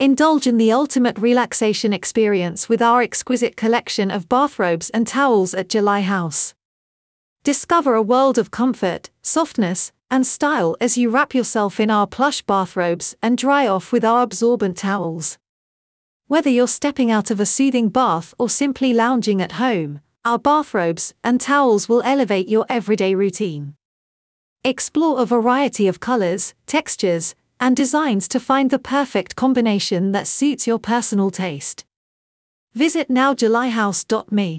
Indulge in the ultimate relaxation experience with our exquisite collection of bathrobes and towels at July House. Discover a world of comfort, softness, and style as you wrap yourself in our plush bathrobes and dry off with our absorbent towels. Whether you're stepping out of a soothing bath or simply lounging at home, our bathrobes and towels will elevate your everyday routine. Explore a variety of colors, textures, and designs to find the perfect combination that suits your personal taste. Visit nowjulyhouse.me.